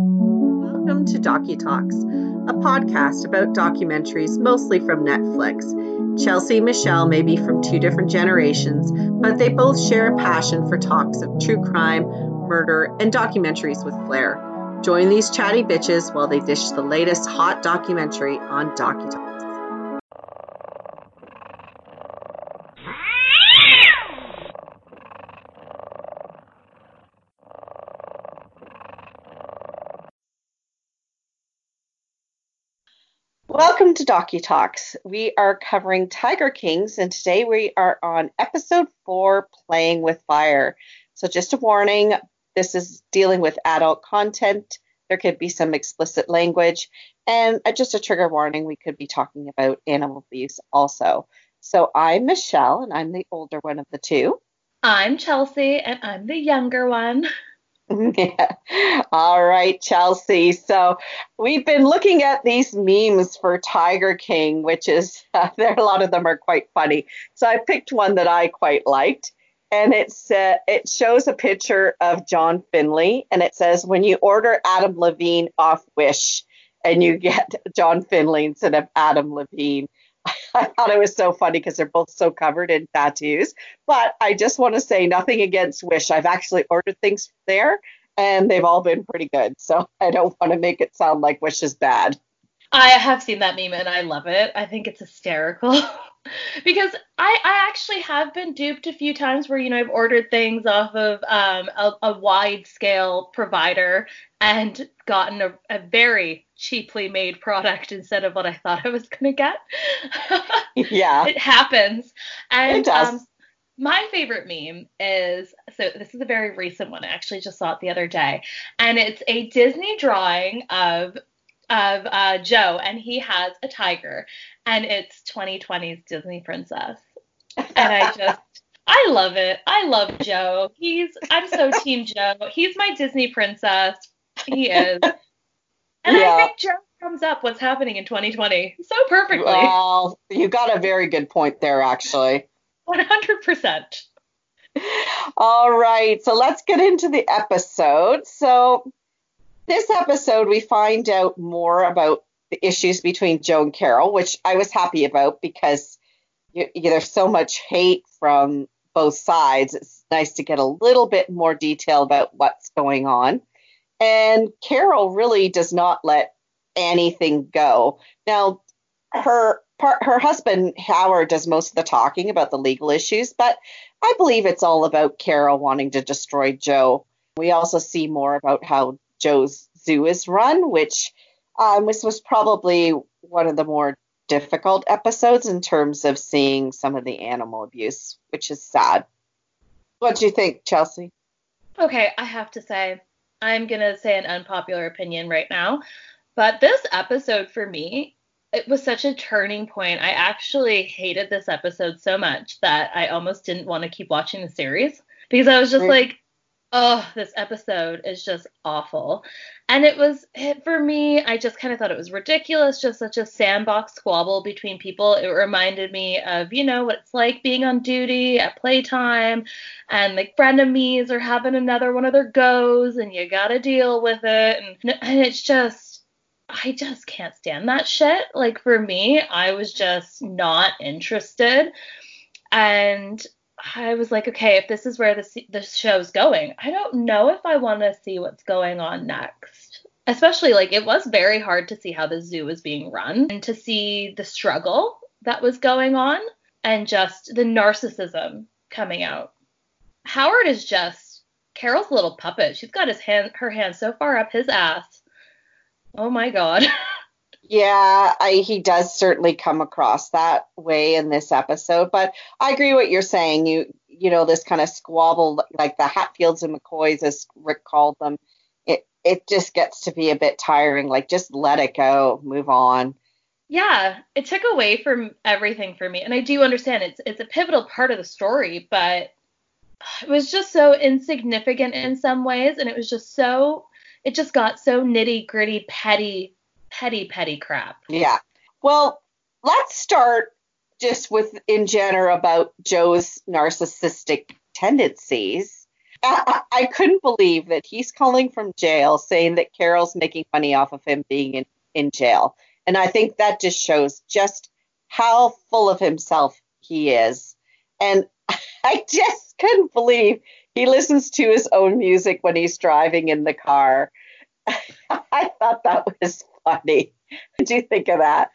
Welcome to Docu Talks, a podcast about documentaries mostly from Netflix. Chelsea and Michele may be from two different generations, but they both share a passion for talks of true crime, murder, and documentaries with flair. Join these chatty bitches while they dish the latest hot documentary on Docu Talks. Welcome to Docu Talks. We are covering Tiger Kings, and today we are on episode four Playing with Fire. So, just a warning this is dealing with adult content. There could be some explicit language, and uh, just a trigger warning we could be talking about animal abuse also. So, I'm Michele, and I'm the older one of the two. I'm Chelsea, and I'm the younger one. yeah. All right, Chelsea. So we've been looking at these memes for Tiger King, which is uh, there. A lot of them are quite funny. So I picked one that I quite liked, and it's uh, it shows a picture of John Finlay, and it says when you order Adam Levine off Wish, and you get John Finlay instead of Adam Levine. I thought it was so funny because they're both so covered in tattoos. But I just want to say nothing against Wish. I've actually ordered things there and they've all been pretty good. So I don't want to make it sound like Wish is bad. I have seen that meme and I love it. I think it's hysterical. because I, I actually have been duped a few times where, you know, I've ordered things off of um, a, a wide scale provider and gotten a, a very cheaply made product instead of what I thought I was going to get. yeah. It happens. And it does. Um, my favorite meme is so this is a very recent one. I actually just saw it the other day, and it's a Disney drawing of of uh, Joe, and he has a tiger, and it's 2020's Disney Princess, and I just. I love it. I love Joe. He's I'm so team Joe. He's my Disney princess. He is. And yeah. I think Joe sums up what's happening in 2020 so perfectly. Well, you got a very good point there, actually. 100%. All right, so let's get into the episode. So, this episode, we find out more about the issues between Joe and Carole, which I was happy about because you, there's so much hate from both sides. It's nice to get a little bit more detail about what's going on. And Carole really does not let anything go. Now, her part, her husband Howard does most of the talking about the legal issues, but I believe it's all about Carole wanting to destroy Joe. We also see more about how Joe's zoo is run, which um, this was probably one of the more difficult episodes in terms of seeing some of the animal abuse, which is sad. What do you think, Chelsea? Okay, I have to say, I'm going to say an unpopular opinion right now, but this episode for me it was such a turning point. I actually hated this episode so much that I almost didn't want to keep watching the series because I was just like, oh, this episode is just awful. And it was it, for me, I just kind of thought it was ridiculous, just such a sandbox squabble between people. It reminded me of, you know, what it's like being on duty at playtime and like frenemies are having another one of their goes and you got to deal with it. And, and it's just, I just can't stand that shit. Like for me, I was just not interested. And I was like, okay, if this is where the the show's going, I don't know if I want to see what's going on next. Especially like it was very hard to see how the zoo was being run and to see the struggle that was going on and just the narcissism coming out. Howard is just Carole's little puppet. She's got his hand her hand so far up his ass Oh my god. yeah, I, he does certainly come across that way in this episode, but I agree what you're saying. You you know this kind of squabble like the Hatfields and McCoys as Rick called them. It it just gets to be a bit tiring. Like just let it go, move on. Yeah, it took away from everything for me, and I do understand it's it's a pivotal part of the story, but it was just so insignificant in some ways, and it was just so it just got so nitty gritty, petty, petty, petty crap. Yeah. Well, let's start just with in general about Joe's narcissistic tendencies. I, I couldn't believe that he's calling from jail saying that Carole's making money off of him being in, in jail. And I think that just shows just how full of himself he is. And I just couldn't believe he listens to his own music when he's driving in the car. I thought that was funny. What do you think of that?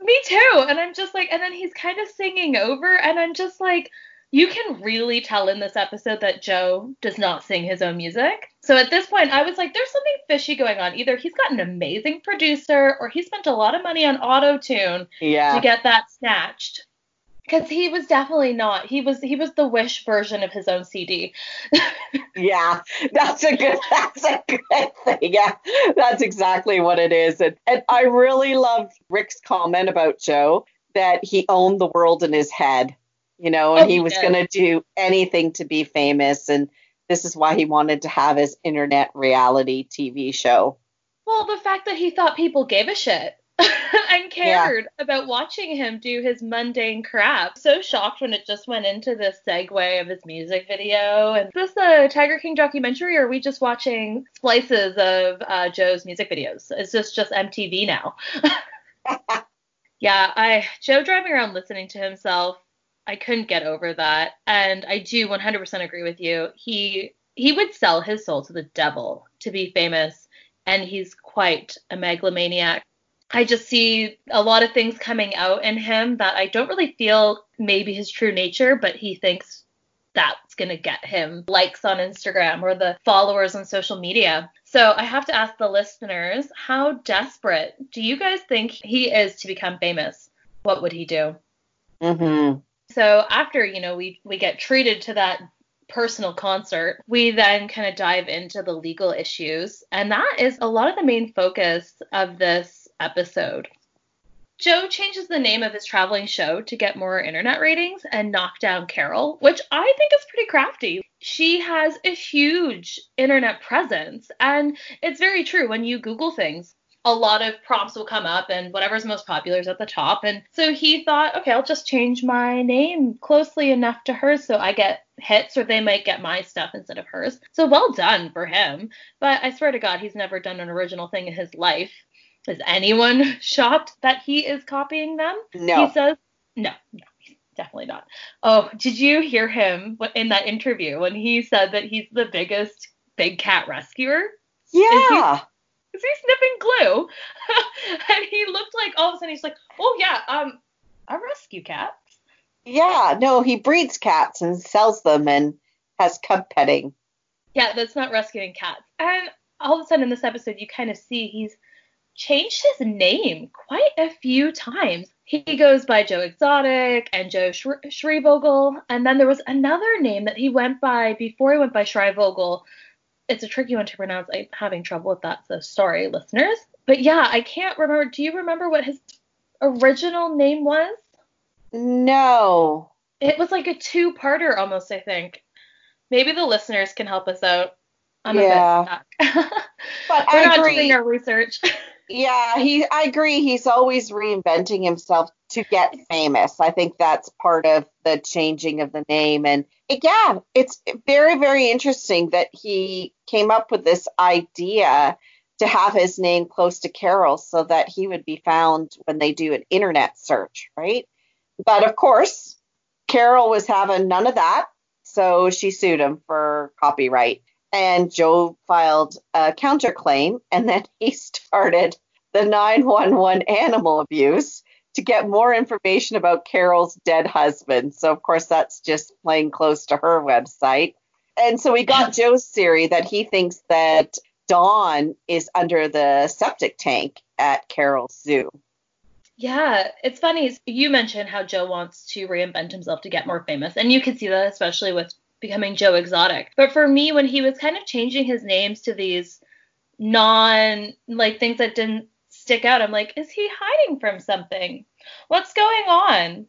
Me too. And I'm just like, and then he's kind of singing over, and I'm just like, you can really tell in this episode that Joe does not sing his own music. So at this point, I was like, there's something fishy going on. Either he's got an amazing producer or he spent a lot of money on auto tune yeah. to get that snatched because he was definitely not. He was he was the Wish version of his own CD. yeah, that's a good that's a good thing. Yeah, that's exactly what it is. And, and I really loved Rick's comment about Joe that he owned the world in his head, you know, and oh, he, he was going to do anything to be famous, and this is why he wanted to have his internet reality TV show. Well, the fact that he thought people gave a shit and cared yeah. about watching him do his mundane crap. So shocked when it just went into this segue of his music video. And is this a Tiger King documentary, or are we just watching splices of uh, Joe's music videos? Is this just MTV now? yeah, I Joe driving around listening to himself. I couldn't get over that, and I do 100% agree with you. He he would sell his soul to the devil to be famous, and he's quite a megalomaniac. I just see a lot of things coming out in him that I don't really feel maybe his true nature, but he thinks that's going to get him likes on Instagram or the followers on social media. So I have to ask the listeners, how desperate do you guys think he is to become famous? What would he do? Mm-hmm. So after, you know, we we get treated to that personal concert, we then kind of dive into the legal issues. And that is a lot of the main focus of this episode. Joe changes the name of his traveling show to get more internet ratings and knock down Carole, which I think is pretty crafty. She has a huge internet presence, and it's very true when you Google things. A lot of prompts will come up, and whatever's most popular is at the top. And so he thought, okay, I'll just change my name closely enough to hers so I get hits, or they might get my stuff instead of hers. So well done for him. But I swear to God, he's never done an original thing in his life. Is anyone shocked that he is copying them? No. He says, no, no, definitely not. Oh, did you hear him in that interview when he said that he's the biggest big cat rescuer? Yeah. Is he, is he sniffing glue? and he looked like all of a sudden he's like, oh yeah, um, I rescue cats. Yeah, no, he breeds cats and sells them and has cub petting. Yeah, that's not rescuing cats. And all of a sudden in this episode, you kind of see he's changed his name quite a few times. He goes by Joe Exotic and Joe Schreibvogel, and then there was another name that he went by before he went by Schreibvogel. It's a tricky one to pronounce. I'm having trouble with that, so sorry, listeners. But yeah, I can't remember. Do you remember what his original name was? No. It was like a two-parter almost, I think. Maybe the listeners can help us out. I'm yeah. a bit stuck. but We're I not agree. doing our research. Yeah, he I agree he's always reinventing himself to get famous. I think that's part of the changing of the name and it, yeah, it's very very interesting that he came up with this idea to have his name close to Carole so that he would be found when they do an internet search, right? But of course, Carole was having none of that, so she sued him for copyright and Joe filed a counterclaim, and then he started the 911 animal abuse to get more information about Carole's dead husband. So, of course, that's just playing close to her website. And so we got Joe's theory that he thinks that Don is under the septic tank at Carole's zoo. Yeah, it's funny. You mentioned how Joe wants to reinvent himself to get more famous, and you can see that especially with becoming Joe Exotic. But for me, when he was kind of changing his names to these non like things that didn't stick out, I'm like, is he hiding from something? What's going on?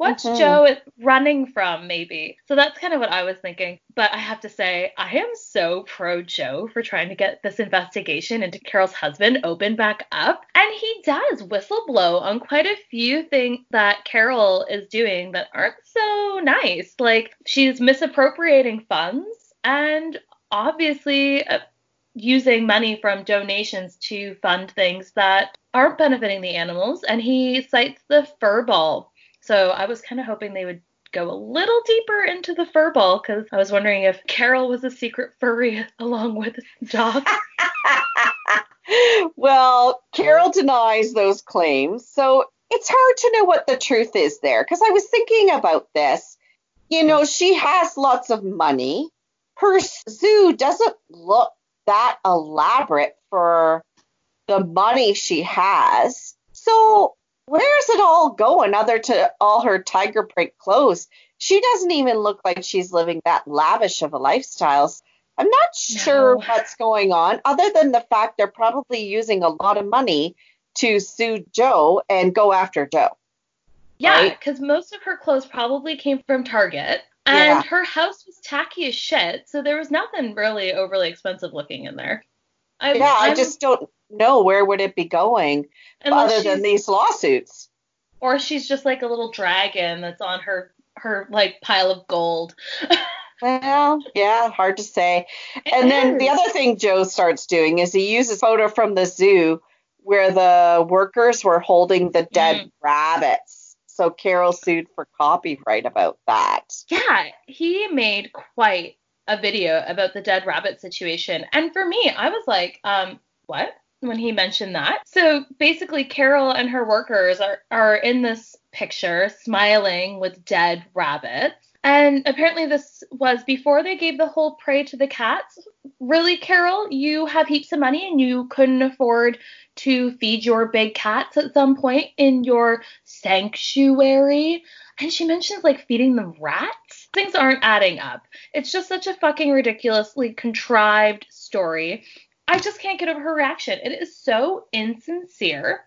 What's mm-hmm. Joe running from, maybe? So that's kind of what I was thinking. But I have to say, I am so pro Joe for trying to get this investigation into Carole's husband open back up. And he does whistleblow on quite a few things that Carole is doing that aren't so nice. Like she's misappropriating funds and obviously uh, using money from donations to fund things that aren't benefiting the animals. And he cites the fur ball. So I was kind of hoping they would go a little deeper into the fur ball because I was wondering if Carole was a secret furry along with Doc. well, Carole denies those claims. So it's hard to know what the truth is there because I was thinking about this. You know, she has lots of money. Her zoo doesn't look that elaborate for the money she has. So where's it all going other to all her tiger print clothes? She doesn't even look like she's living that lavish of a lifestyle. I'm not sure no. what's going on, other than the fact they're probably using a lot of money to sue Joe and go after Joe. Yeah, because right? most of her clothes probably came from Target. And yeah. her house was tacky as shit, so there was nothing really overly expensive looking in there. I, yeah, I'm, i just don't know where would it be going other than these lawsuits. Or she's just like a little dragon that's on her her like pile of gold. well, yeah, hard to say. It and is. then the other thing Joe starts doing is he uses photo from the zoo where the workers were holding the dead mm. rabbits. So Carole sued for copyright about that. Yeah, he made quite a video about the dead rabbit situation. And for me, I was like, um, what? When he mentioned that. So basically, Carole and her workers are, are in this picture smiling with dead rabbits. And apparently, this was before they gave the whole prey to the cats. Really, Carole, you have heaps of money and you couldn't afford to feed your big cats at some point in your sanctuary. And she mentions like feeding them rats. Things aren't adding up. It's just such a fucking ridiculously contrived story. I just can't get over her reaction. It is so insincere.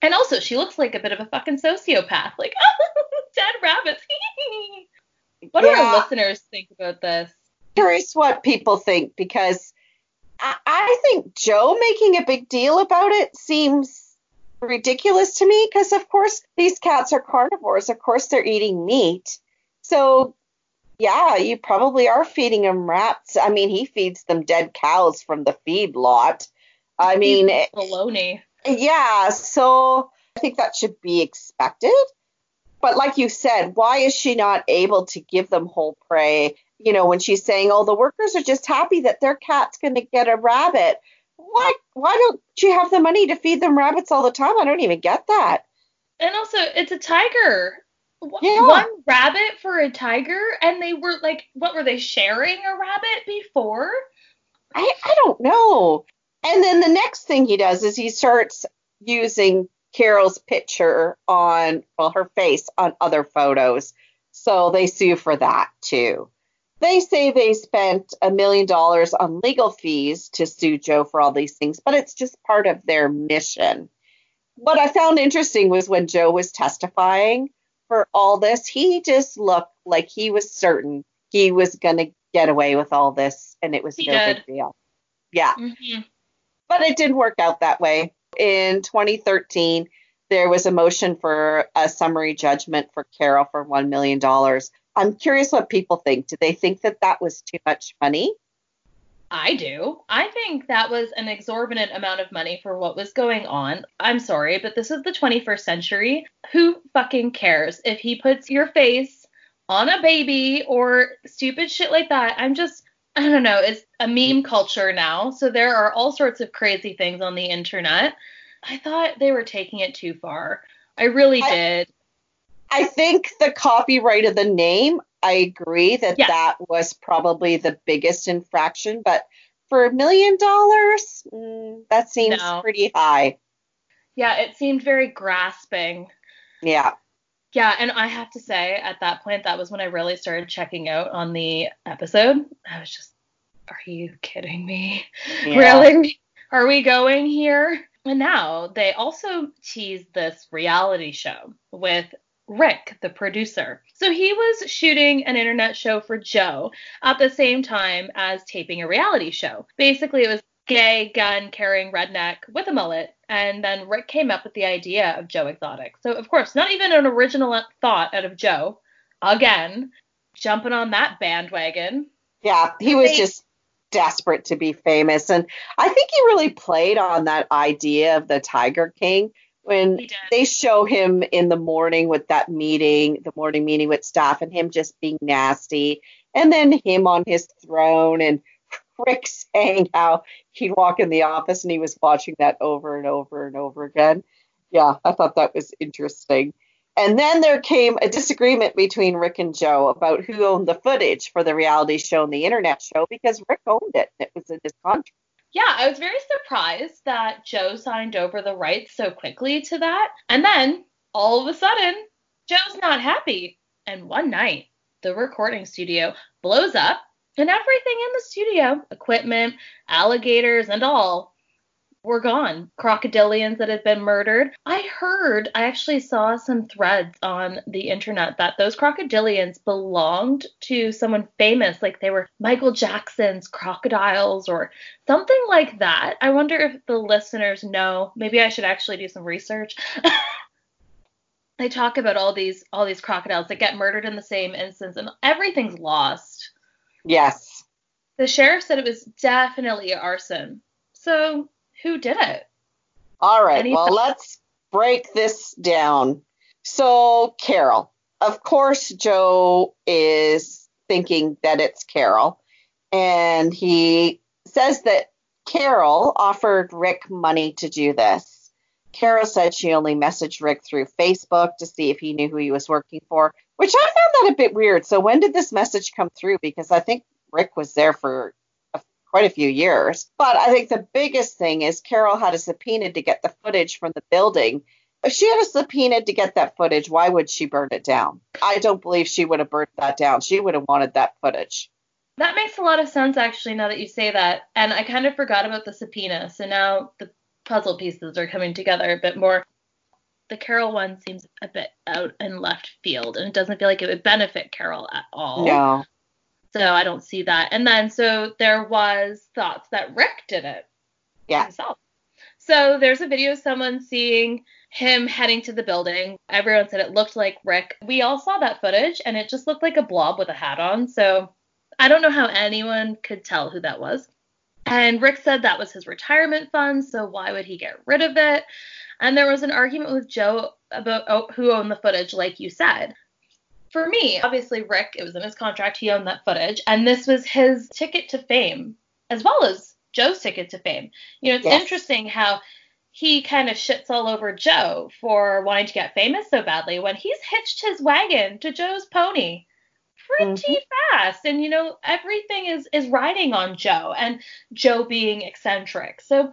And also, she looks like a bit of a fucking sociopath. Like, oh, dead rabbits. what yeah. do our listeners think about this? Curious what people think because I, I think Joe making a big deal about it seems ridiculous to me because, of course, these cats are carnivores. Of course, they're eating meat. So, yeah, you probably are feeding them rats. I mean, he feeds them dead cows from the feed lot. I mean, baloney. Yeah, so I think that should be expected. But like you said, why is she not able to give them whole prey? You know, when she's saying, "Oh, the workers are just happy that their cat's going to get a rabbit." Why? Why don't you have the money to feed them rabbits all the time? I don't even get that. And also, it's a tiger. Yeah. One rabbit for a tiger, and they were like, what were they sharing a rabbit before? I I don't know. And then the next thing he does is he starts using Carole's picture on, well, her face on other photos. So they sue for that too. They say they spent a million dollars on legal fees to sue Joe for all these things, but it's just part of their mission. What I found interesting was when Joe was testifying for all this, he just looked like he was certain he was going to get away with all this and it was he no did. big deal. Yeah. Mm-hmm. But it didn't work out that way. In 2013, there was a motion for a summary judgment for Carole for $1 million. I'm curious what people think. Do they think that that was too much money? I do. I think that was an exorbitant amount of money for what was going on. I'm sorry, but this is the 21st century. Who fucking cares if he puts your face on a baby or stupid shit like that? I'm just, I don't know. It's a meme culture now. So there are all sorts of crazy things on the internet. I thought they were taking it too far. I really I, did. I think the copyright of the name, I agree that yeah. that was probably the biggest infraction, but for a million dollars, mm, that seems no. pretty high. Yeah, it seemed very grasping. Yeah. Yeah, and I have to say, at that point, that was when I really started checking out on the episode. I was just, are you kidding me? Yeah. Really? Are we going here? And now they also tease this reality show with Rick, the producer. So he was shooting an internet show for Joe at the same time as taping a reality show. Basically, it was gay, gun carrying redneck with a mullet. And then Rick came up with the idea of Joe Exotic. So, of course, not even an original thought out of Joe. Again, jumping on that bandwagon. Yeah, he was just desperate to be famous. And I think he really played on that idea of the Tiger King when they show him in the morning with that meeting, the morning meeting with staff, and him just being nasty, and then him on his throne, and Rick saying how he'd walk in the office and he was watching that over and over and over again. Yeah, I thought that was interesting. And then there came a disagreement between Rick and Joe about who owned the footage for the reality show and the internet show because Rick owned it. It was in his contract. Yeah, I was very surprised that Joe signed over the rights so quickly to that. And then all of a sudden, Joe's not happy. And one night, the recording studio blows up and everything in the studio, equipment, alligators, and all, were gone. Crocodilians that had been murdered. I heard, I actually saw some threads on the internet that those crocodilians belonged to someone famous, like they were Michael Jackson's crocodiles or something like that. I wonder if the listeners know. Maybe I should actually do some research. they talk about all these all these crocodiles that get murdered in the same instance and everything's lost. Yes. The sheriff said it was definitely arson. So who did it? All right. Any well, th- let's break this down. So, Carole. Of course, Joe is thinking that it's Carole. And he says that Carole offered Rick money to do this. Carole said she only messaged Rick through Facebook to see if he knew who he was working for, which I found that a bit weird. So, when did this message come through? Because I think Rick was there for quite a few years. But I think the biggest thing is Carole had a subpoena to get the footage from the building. If she had a subpoena to get that footage, why would she burn it down? I don't believe she would have burned that down. She would have wanted that footage. That makes a lot of sense, actually, now that you say that. And I kind of forgot about the subpoena. So now the puzzle pieces are coming together a bit more. The Carole one seems a bit out in left field, and it doesn't feel like it would benefit Carole at all. No. So I don't see that. And then so there was thoughts that Rick did it yeah. himself. So there's a video of someone seeing him heading to the building. Everyone said it looked like Rick. We all saw that footage and it just looked like a blob with a hat on. So I don't know how anyone could tell who that was. And Rick said that was his retirement fund, so why would he get rid of it? And there was an argument with Joe about oh, who owned the footage, like you said for me, obviously, Rick, it was in his contract. He owned that footage. And this was his ticket to fame, as well as Joe's ticket to fame. You know, it's yes. interesting how he kind of shits all over Joe for wanting to get famous so badly when he's hitched his wagon to Joe's pony pretty mm-hmm. fast and you know everything is is riding on Joe and Joe being eccentric. So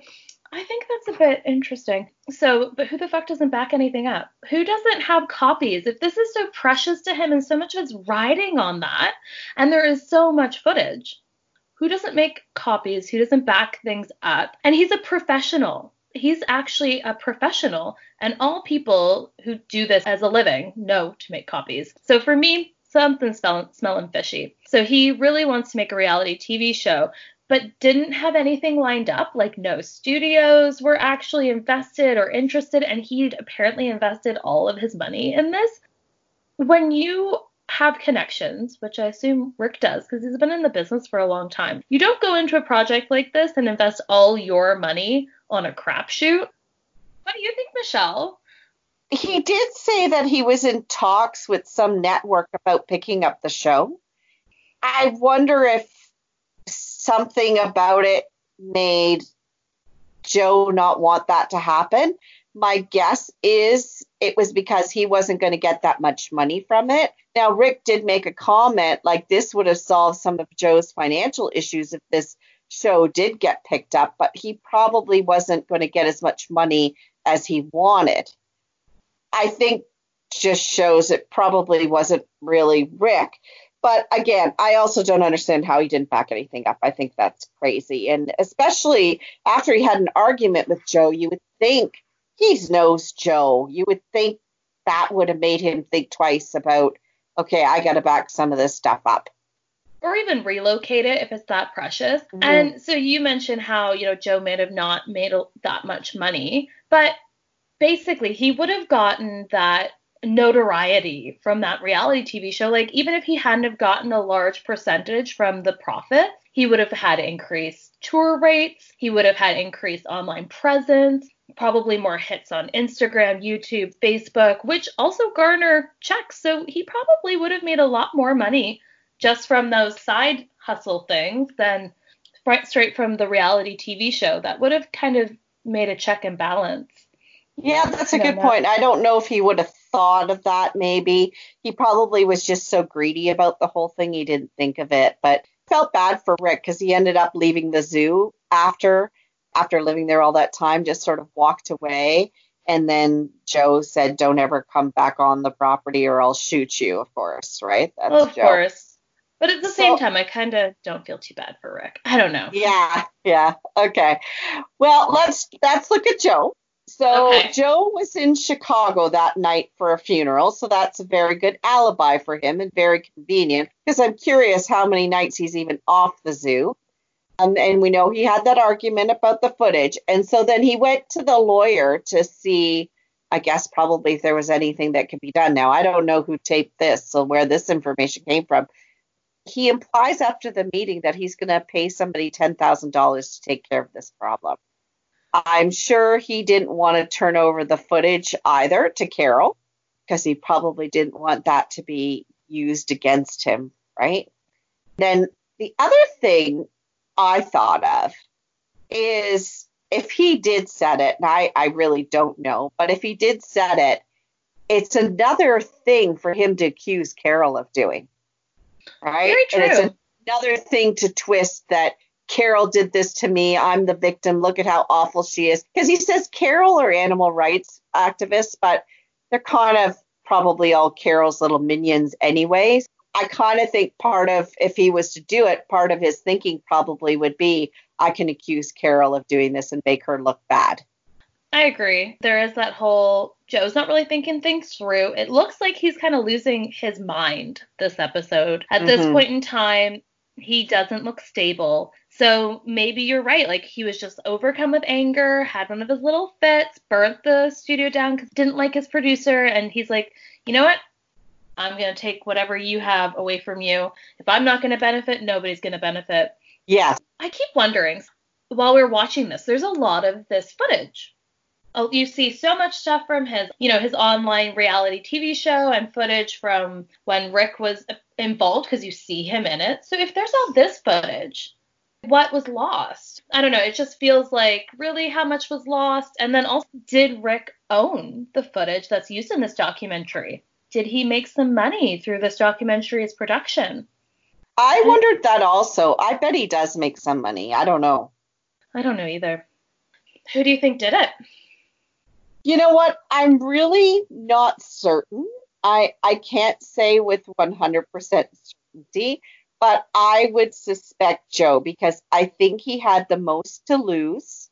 I think that's a bit interesting. So, but who the fuck doesn't back anything up? Who doesn't have copies? If this is so precious to him and so much of it's riding on that, and there is so much footage, who doesn't make copies? Who doesn't back things up? And he's a professional. He's actually a professional, and all people who do this as a living know to make copies. So for me, something's smelling fishy. So he really wants to make a reality TV show but didn't have anything lined up. Like, no studios were actually invested or interested, and he'd apparently invested all of his money in this. When you have connections, which I assume Rick does because he's been in the business for a long time, you don't go into a project like this and invest all your money on a crapshoot. What do you think, Michele? He did say that he was in talks with some network about picking up the show. I wonder if something about it made Joe not want that to happen. My guess is it was because he wasn't going to get that much money from it. Now, Rick did make a comment like this would have solved some of Joe's financial issues if this show did get picked up, but he probably wasn't going to get as much money as he wanted. I think just shows it probably wasn't really Rick. But again, I also don't understand how he didn't back anything up. I think that's crazy. And especially after he had an argument with Joe, you would think he knows Joe. You would think that would have made him think twice about, okay, I got to back some of this stuff up. Or even relocate it if it's that precious. Mm-hmm. And so you mentioned how, you know, Joe may have not made that much money, but basically he would have gotten that notoriety from that reality TV show. Like even if he hadn't have gotten a large percentage from the profits, he would have had increased tour rates, he would have had increased online presence, probably more hits on Instagram, YouTube, Facebook, which also garner checks. So he probably would have made a lot more money just from those side hustle things than right straight from the reality TV show. That would have kind of made a check and balance. Yeah, that's a good point. I don't know if he would have thought of that maybe. He probably was just so greedy about the whole thing he didn't think of it. But felt bad for Rick because he ended up leaving the zoo after after living there all that time, just sort of walked away. And then Joe said, Don't ever come back on the property or I'll shoot you, of course, right? That's well, of Joe. course. But at the so, same time, I kind of don't feel too bad for Rick. I don't know. Yeah, yeah. Okay. Well, let's let's look at Joe. So okay. Joe was in Chicago that night for a funeral, so that's a very good alibi for him and very convenient because I'm curious how many nights he's even off the zoo. Um, and we know he had that argument about the footage. And so then he went to the lawyer to see, I guess, probably if there was anything that could be done. Now, I don't know who taped this, so where this information came from. He implies after the meeting that he's going to pay somebody $10,000 to take care of this problem. I'm sure he didn't want to turn over the footage either to Carole because he probably didn't want that to be used against him, right? Then the other thing I thought of is if he did set it, and I, I really don't know, but if he did set it, it's another thing for him to accuse Carole of doing. Right? Very true. And it's another thing to twist that Carole did this to me. I'm the victim. Look at how awful she is. Because he says Carole are animal rights activists, but they're kind of probably all Carole's little minions, anyways. I kind of think part of, if he was to do it, part of his thinking probably would be I can accuse Carole of doing this and make her look bad. I agree. There is that whole Joe's not really thinking things through. It looks like he's kind of losing his mind this episode. At mm-hmm. this point in time, he doesn't look stable. So maybe you're right. Like he was just overcome with anger, had one of his little fits, burnt the studio down because he didn't like his producer, and he's like, you know what? I'm gonna take whatever you have away from you. If I'm not gonna benefit, nobody's gonna benefit. Yeah. I keep wondering while we're watching this, there's a lot of this footage. Oh, you see so much stuff from his, you know, his online reality TV show and footage from when Rick was involved because you see him in it. So if there's all this footage, what was lost? I don't know. It just feels like really how much was lost. And then also, did Rick own the footage that's used in this documentary? Did he make some money through this documentary's production? I wondered that also. I bet he does make some money. I don't know. I don't know either. Who do you think did it? You know what? I'm really not certain. I I can't say with 100% certainty but I would suspect Joe because I think he had the most to lose.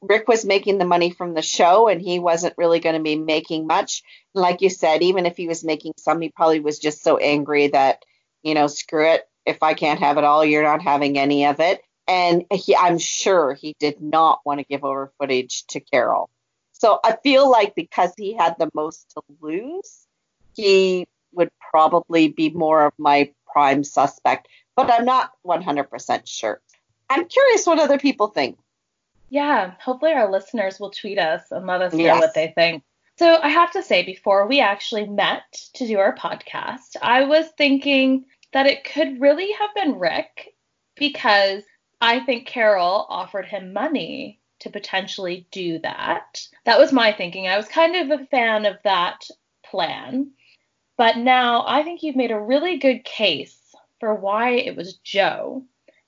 Rick was making the money from the show and he wasn't really going to be making much. Like you said, even if he was making some, he probably was just so angry that, you know, screw it. If I can't have it all, you're not having any of it. And he, I'm sure he did not want to give over footage to Carole. So I feel like because he had the most to lose, he would probably be more of my prime suspect, but I'm not 100% sure. I'm curious what other people think. Yeah, hopefully our listeners will tweet us and let us know yes. what they think. So I have to say, before we actually met to do our podcast, I was thinking that it could really have been Rick because I think Carole offered him money to potentially do that. That was my thinking. I was kind of a fan of that plan. But now I think you've made a really good case for why it was Joe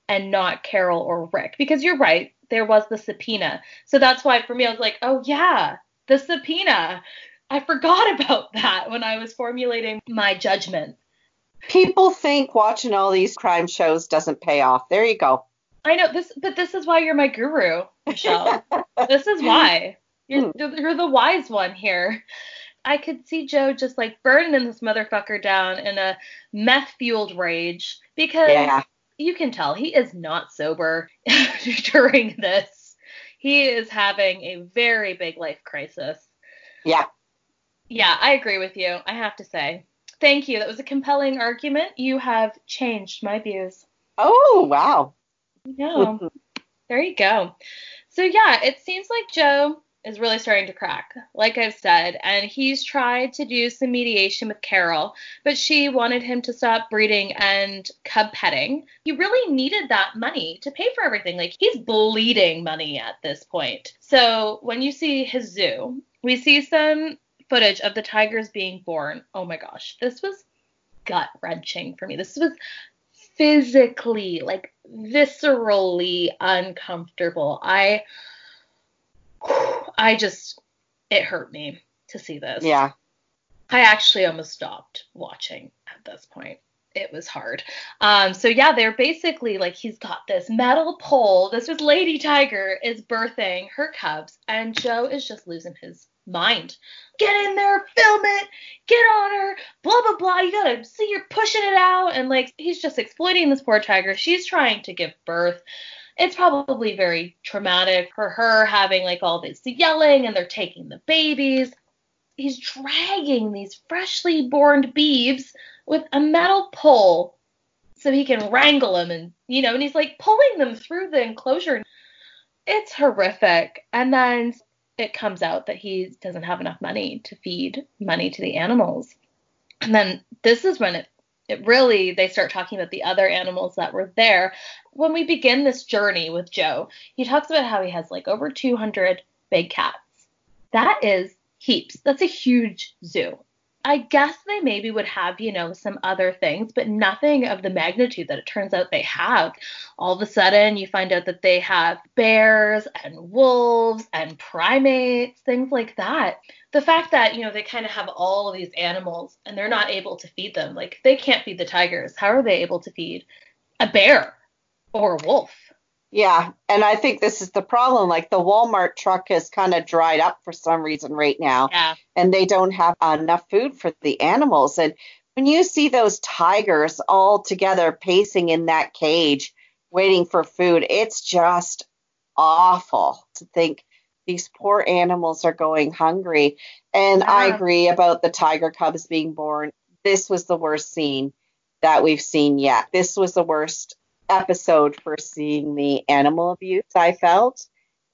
and not Carole or Rick. Because you're right, there was the subpoena. So that's why for me, I was like, oh, yeah, the subpoena. I forgot about that when I was formulating my judgment. People think watching all these crime shows doesn't pay off. There you go. I know this, but this is why you're my guru, Michele. this is why. You're, hmm. you're the wise one here. I could see Joe just like burning this motherfucker down in a meth fueled rage because yeah. you can tell he is not sober during this. He is having a very big life crisis. Yeah. Yeah, I agree with you. I have to say. Thank you. That was a compelling argument. You have changed my views. Oh, wow. Yeah. there you go. So, yeah, it seems like Joe is really starting to crack, like I've said, and he's tried to do some mediation with Carole, but she wanted him to stop breeding and cub petting. He really needed that money to pay for everything. Like he's bleeding money at this point. So when you see his zoo, we see some footage of the tigers being born. Oh my gosh, this was gut wrenching for me. This was physically, like viscerally uncomfortable. I I just it hurt me to see this. Yeah. I actually almost stopped watching at this point. It was hard. Um, so yeah, they're basically like he's got this metal pole. This was Lady Tiger is birthing her cubs, and Joe is just losing his mind. Get in there, film it, get on her, blah blah blah. You gotta see you're pushing it out, and like he's just exploiting this poor tiger. She's trying to give birth it's probably very traumatic for her having like all this yelling and they're taking the babies. He's dragging these freshly born beeves with a metal pole so he can wrangle them and you know and he's like pulling them through the enclosure. It's horrific. And then it comes out that he doesn't have enough money to feed money to the animals. And then this is when it it really they start talking about the other animals that were there. When we begin this journey with joe he talks about how he has like over 200 big cats. That is heaps. That's a huge zoo I guess they maybe would have, you know, some other things, but nothing of the magnitude that it turns out they have. All of a sudden, you find out that they have bears and wolves and primates, things like that. The fact that, you know, they kind of have all of these animals and they're not able to feed them. Like, they can't feed the tigers. How are they able to feed a bear or a wolf? Yeah, and I think this is the problem. Like the Walmart truck has kind of dried up for some reason right now. Yeah. And they don't have enough food for the animals. And when you see those tigers all together pacing in that cage waiting for food, it's just awful to think these poor animals are going hungry. And yeah. I agree about the tiger cubs being born. This was the worst scene that we've seen yet. This was the worst episode for seeing the animal abuse, I felt.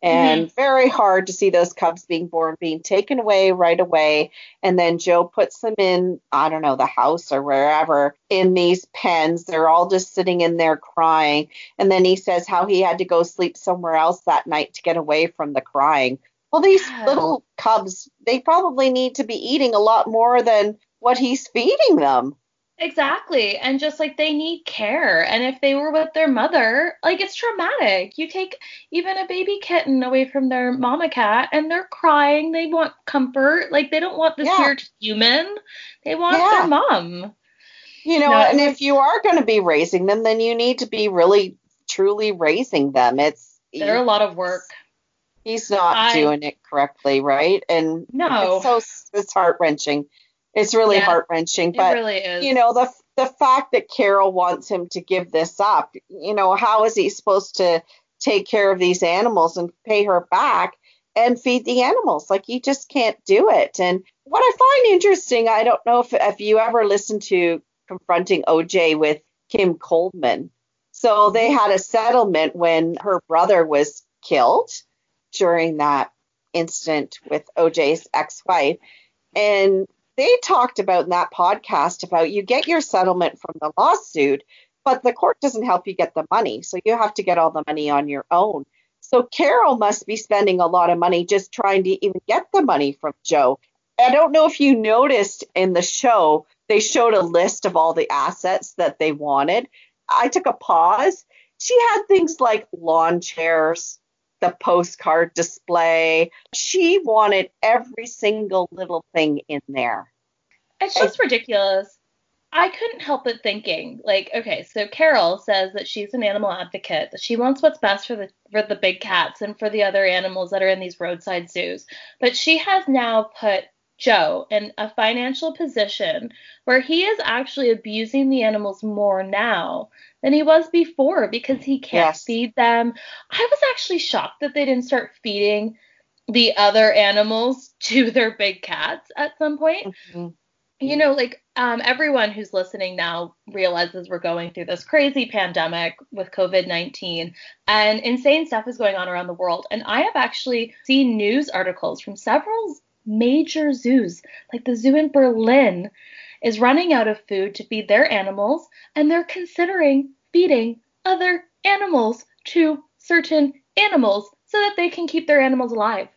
And mm-hmm. very hard to see those cubs being born, being taken away right away. And then Joe puts them in, I don't know, the house or wherever in these pens. They're all just sitting in there crying. And then he says how he had to go sleep somewhere else that night to get away from the crying. Well, these yeah. little cubs, they probably need to be eating a lot more than what he's feeding them. Exactly. And just like they need care. And if they were with their mother, like it's traumatic. You take even a baby kitten away from their mama cat and they're crying. They want comfort. Like they don't want this yeah. weird human. They want yeah. their mom. You know, no, and if you are going to be raising them, then you need to be really truly raising them. It's they're a lot of work. He's not I, doing it correctly, right? And no, it's so it's heart wrenching. It's really yeah, heart wrenching. But really you know, the the fact that Carole wants him to give this up, you know, how is he supposed to take care of these animals and pay her back and feed the animals? Like you just can't do it. And what I find interesting, I don't know if if you ever listened to confronting OJ with Kim Goldman. So they had a settlement when her brother was killed during that incident with OJ's ex-wife. And they talked about in that podcast about you get your settlement from the lawsuit, but the court doesn't help you get the money. So you have to get all the money on your own. So Carole must be spending a lot of money just trying to even get the money from Joe. I don't know if you noticed in the show, they showed a list of all the assets that they wanted. I took a pause. She had things like lawn chairs, the postcard display. She wanted every single little thing in there. It's just I, ridiculous. I couldn't help but thinking, like, okay, so Carole says that she's an animal advocate, that she wants what's best for the for the big cats and for the other animals that are in these roadside zoos. But she has now put Joe in a financial position where he is actually abusing the animals more now than he was before because he can't yes. feed them. I was actually shocked that they didn't start feeding the other animals to their big cats at some point. Mm-hmm. You know, like um, everyone who's listening now realizes we're going through this crazy pandemic with COVID 19 and insane stuff is going on around the world. And I have actually seen news articles from several major zoos, like the zoo in Berlin is running out of food to feed their animals, and they're considering feeding other animals to certain animals so that they can keep their animals alive.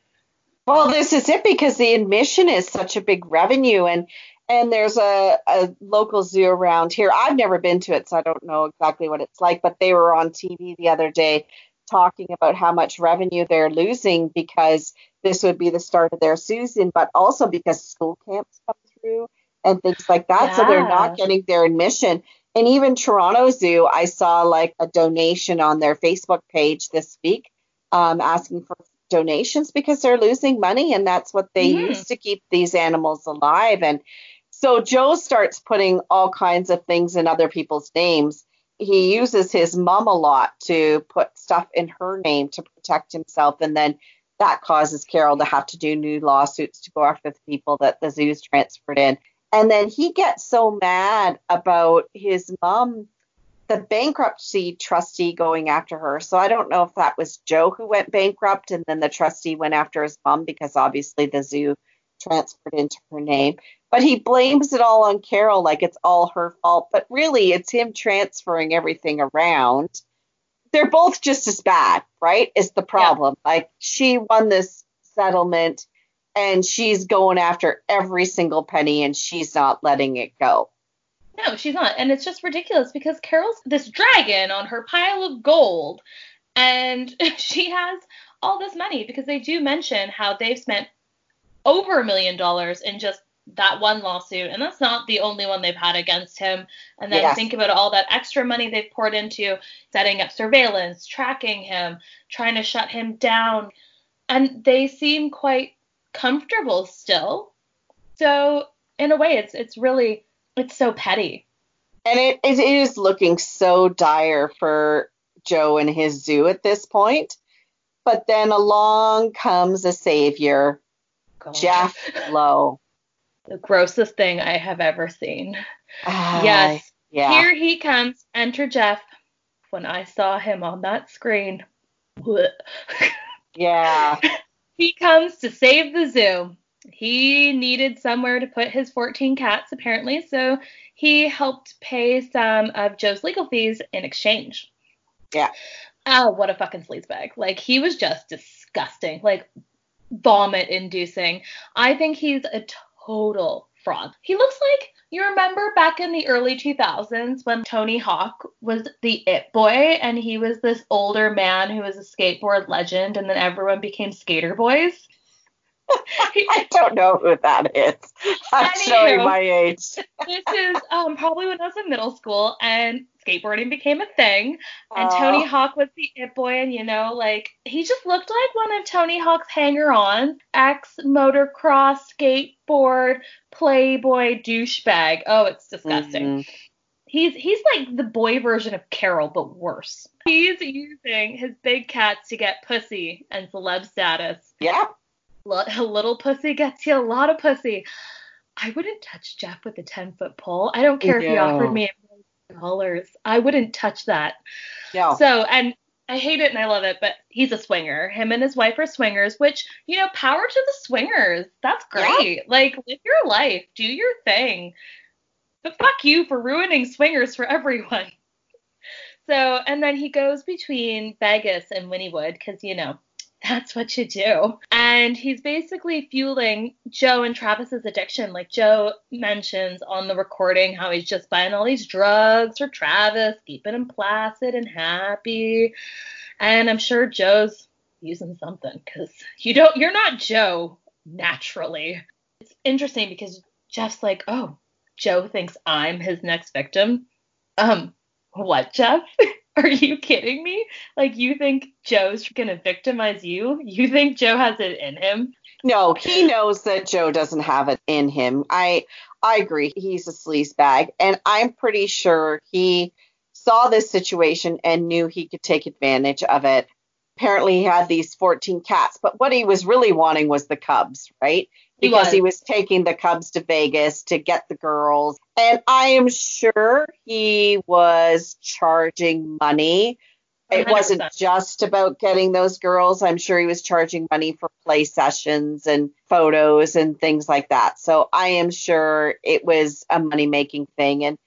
Well, this is it because the admission is such a big revenue and and there's a, a local zoo around here. I've never been to it, so I don't know exactly what it's like, but they were on TV the other day talking about how much revenue they're losing because this would be the start of their season, but also because school camps come through and things like that. Yeah. So they're not getting their admission. And even Toronto Zoo, I saw like a donation on their Facebook page this week um, asking for donations because they're losing money and that's what they mm-hmm. use to keep these animals alive. And so Joe starts putting all kinds of things in other people's names. He uses his mom a lot to put stuff in her name to protect himself. And then that causes Carole to have to do new lawsuits to go after the people that the zoo's transferred in. And then he gets so mad about his mom, the bankruptcy trustee going after her. So I don't know if that was Joe who went bankrupt and then the trustee went after his mom because obviously the zoo transferred into her name. But he blames it all on Carole like it's all her fault. But really, it's him transferring everything around. They're both just as bad, right? Is the problem. Yeah. Like she won this settlement and she's going after every single penny and she's not letting it go. No, she's not. And it's just ridiculous because Carole's this dragon on her pile of gold and she has all this money because they do mention how they've spent over a million dollars in just that one lawsuit and that's not the only one they've had against him and then yes. think about all that extra money they've poured into setting up surveillance tracking him trying to shut him down and they seem quite comfortable still. So in a way, it's it's really it's so petty. And it, it is looking so dire for Joe and his zoo at this point. But then along comes a savior, God. Jeff Lowe. The grossest thing I have ever seen. Uh, yes. Yeah. Here he comes. Enter Jeff. When I saw him on that screen. yeah. He comes to save the zoo. He needed somewhere to put his 14 cats, apparently, so he helped pay some of Joe's legal fees in exchange. Yeah. Oh, what a fucking sleazebag. Like, he was just disgusting. Like, vomit inducing. I think he's a total fraud. He looks like you remember back in the early 2000s when Tony Hawk was the it boy and he was this older man who was a skateboard legend and then everyone became skater boys? I don't know who that is. I'm Anywho, showing my age. this is um, probably when I was in middle school and skateboarding became a thing. And oh. Tony Hawk was the it boy, and you know, like he just looked like one of Tony Hawk's hanger-ons, ex motocross skateboard playboy douchebag. Oh, it's disgusting. Mm-hmm. He's he's like the boy version of Carole, but worse. He's using his big cats to get pussy and celeb status. Yeah a little pussy gets you a lot of pussy. I wouldn't touch Jeff with a 10 foot pole. I don't care no. if he offered me a million dollars. I wouldn't touch that. No. So, and I hate it and I love it, but he's a swinger. Him and his wife are swingers, which, you know, power to the swingers. That's great. Yeah. Like, live your life, do your thing. But fuck you for ruining swingers for everyone. So, and then he goes between Vegas and Wynnewood because, you know, that's what you do. And he's basically fueling Joe and Travis's addiction. Like Joe mentions on the recording how he's just buying all these drugs for Travis, keeping him placid and happy. And I'm sure Joe's using something because you don't you're not Joe naturally. It's interesting because Jeff's like, oh, Joe thinks I'm his next victim. Um, what, Jeff? Are you kidding me? Like, you think Joe's gonna victimize you? You think Joe has it in him? No, he knows that Joe doesn't have it in him. I I agree. He's a sleaze bag, and I'm pretty sure he saw this situation and knew he could take advantage of it. apparently he had these 14 cats, but what he was really wanting was the cubs, right? Because he was. he was taking the cubs to Vegas to get the girls. And I am sure he was charging money. It was not just about getting those girls. I'm sure he was charging money for play sessions and photos and things like that. So I am sure it was a money making thing. And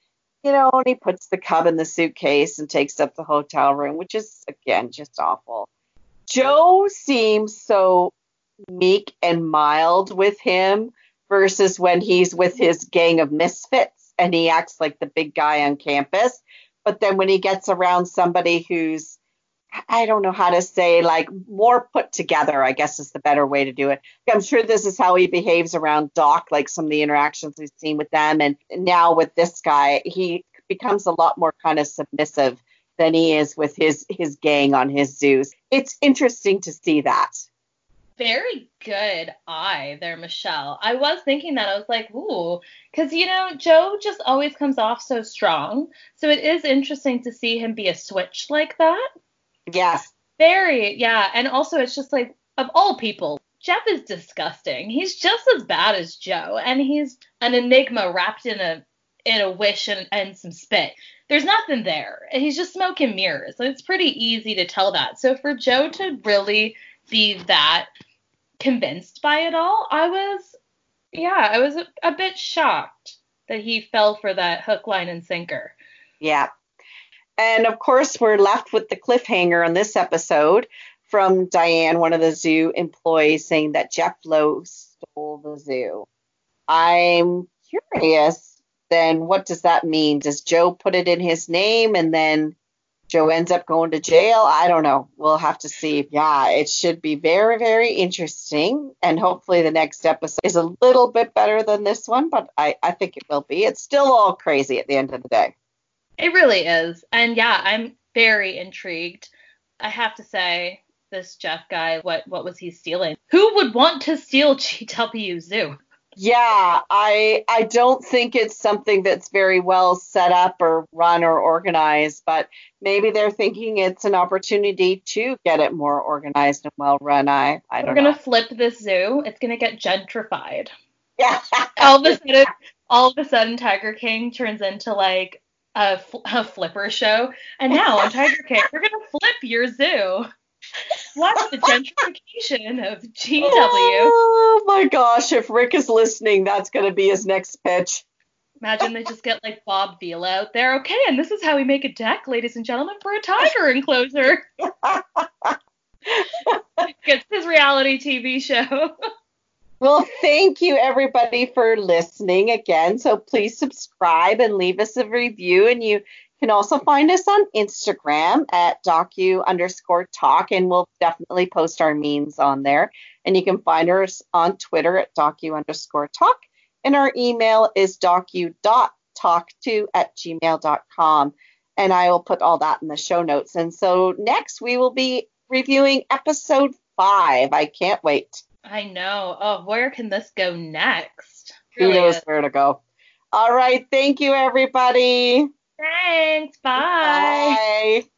you know, and he puts the cub in the suitcase and takes up the hotel room, which is again just awful. Joe seems so meek and mild with him versus when he's with his gang of misfits and he acts like the big guy on campus. But then when he gets around somebody who's I don't know how to say, like more put together, I guess is the better way to do it. I'm sure this is how he behaves around Doc, like some of the interactions we've seen with them. And now with this guy, he becomes a lot more kind of submissive than he is with his his gang on his zoos. It's interesting to see that. Very good eye there, Michele. I was thinking that. I was like, ooh, because, you know, Joe just always comes off so strong. So it is interesting to see him be a switch like that. Yes. Very, yeah. And also, it's just like, of all people, Jeff is disgusting. He's just as bad as Joe, and he's an enigma wrapped in a in a wish and, and some spit. There's nothing there. He's just smoke and mirrors. And it's pretty easy to tell that. So for Joe to really be that convinced by it all, I was, yeah, I was a, a bit shocked that he fell for that hook, line, and sinker. Yeah. And of course, we're left with the cliffhanger on this episode from Diane, one of the zoo employees, saying that Jeff Lowe stole the zoo. I'm curious, then what does that mean? Does Joe put it in his name and then Joe ends up going to jail? I don't know. We'll have to see. Yeah, it should be very, very interesting. And hopefully the next episode is a little bit better than this one, but I, I think it will be. It's still all crazy at the end of the day. It really is. And yeah, I'm very intrigued. I have to say, this Jeff guy, what what was he stealing? Who would want to steal GW Zoo? Yeah, I I don't think it's something that's very well set up or run or organized, but maybe they're thinking it's an opportunity to get it more organized and well run. I I don't know. We're gonna flip this zoo. It's gonna get gentrified. Yeah. all of a sudden, all of a sudden, Tiger King turns into like a, a flipper show. And now on Tiger King, we're going to flip your zoo. Watch the gentrification of GW. Oh my gosh, if Rick is listening, that's going to be his next pitch. Imagine they just get like Bob Vila out there. Okay, and this is how we make a deck, ladies and gentlemen, for a tiger enclosure. Gets his reality TV show. Well, thank you everybody for listening again. So please subscribe and leave us a review. And you can also find us on Instagram at docu underscore talk, and we'll definitely post our memes on there. And you can find us on Twitter at docu underscore talk. And our email is docu.talk2 at gmail.com. And I will put all that in the show notes. And so next we will be reviewing episode five. I can't wait. I know. Oh, where can this go next? Really Who knows is. where to go? All right. Thank you, everybody. Thanks. Bye. Bye.